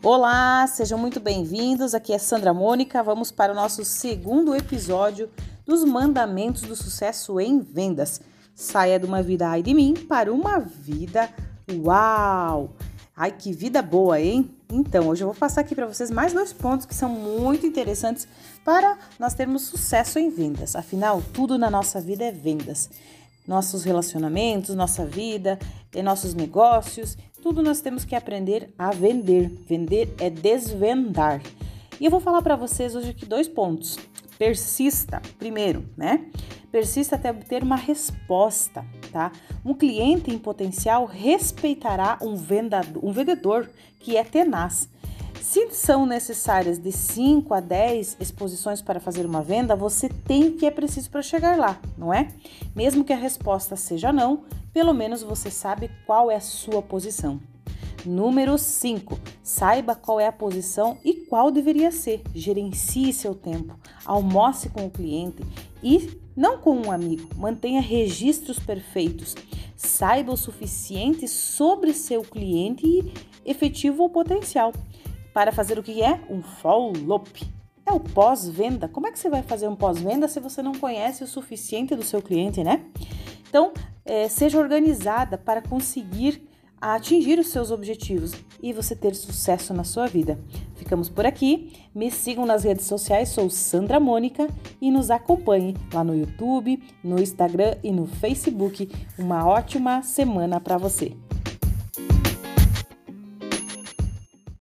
Olá, sejam muito bem-vindos. Aqui é Sandra Mônica. Vamos para o nosso segundo episódio dos Mandamentos do Sucesso em Vendas. Saia de uma vida ai de mim para uma vida uau! Ai, que vida boa, hein? Então, hoje eu vou passar aqui para vocês mais dois pontos que são muito interessantes para nós termos sucesso em vendas. Afinal, tudo na nossa vida é vendas. Nossos relacionamentos, nossa vida, nossos negócios, tudo nós temos que aprender a vender. Vender é desvendar. E eu vou falar para vocês hoje aqui dois pontos. Persista, primeiro, né? Persista até obter uma resposta, tá? Um cliente em potencial respeitará um vendedor, um vendedor que é tenaz. Se são necessárias de 5 a 10 exposições para fazer uma venda, você tem o que é preciso para chegar lá, não é? Mesmo que a resposta seja não, pelo menos você sabe qual é a sua posição. Número 5. Saiba qual é a posição e qual deveria ser. Gerencie seu tempo. Almoce com o cliente e não com um amigo. Mantenha registros perfeitos. Saiba o suficiente sobre seu cliente efetivo ou potencial para fazer o que é um follow-up. É o pós-venda. Como é que você vai fazer um pós-venda se você não conhece o suficiente do seu cliente, né? Então, é, seja organizada para conseguir atingir os seus objetivos e você ter sucesso na sua vida. Ficamos por aqui. Me sigam nas redes sociais, sou Sandra Mônica e nos acompanhe lá no YouTube, no Instagram e no Facebook. Uma ótima semana para você.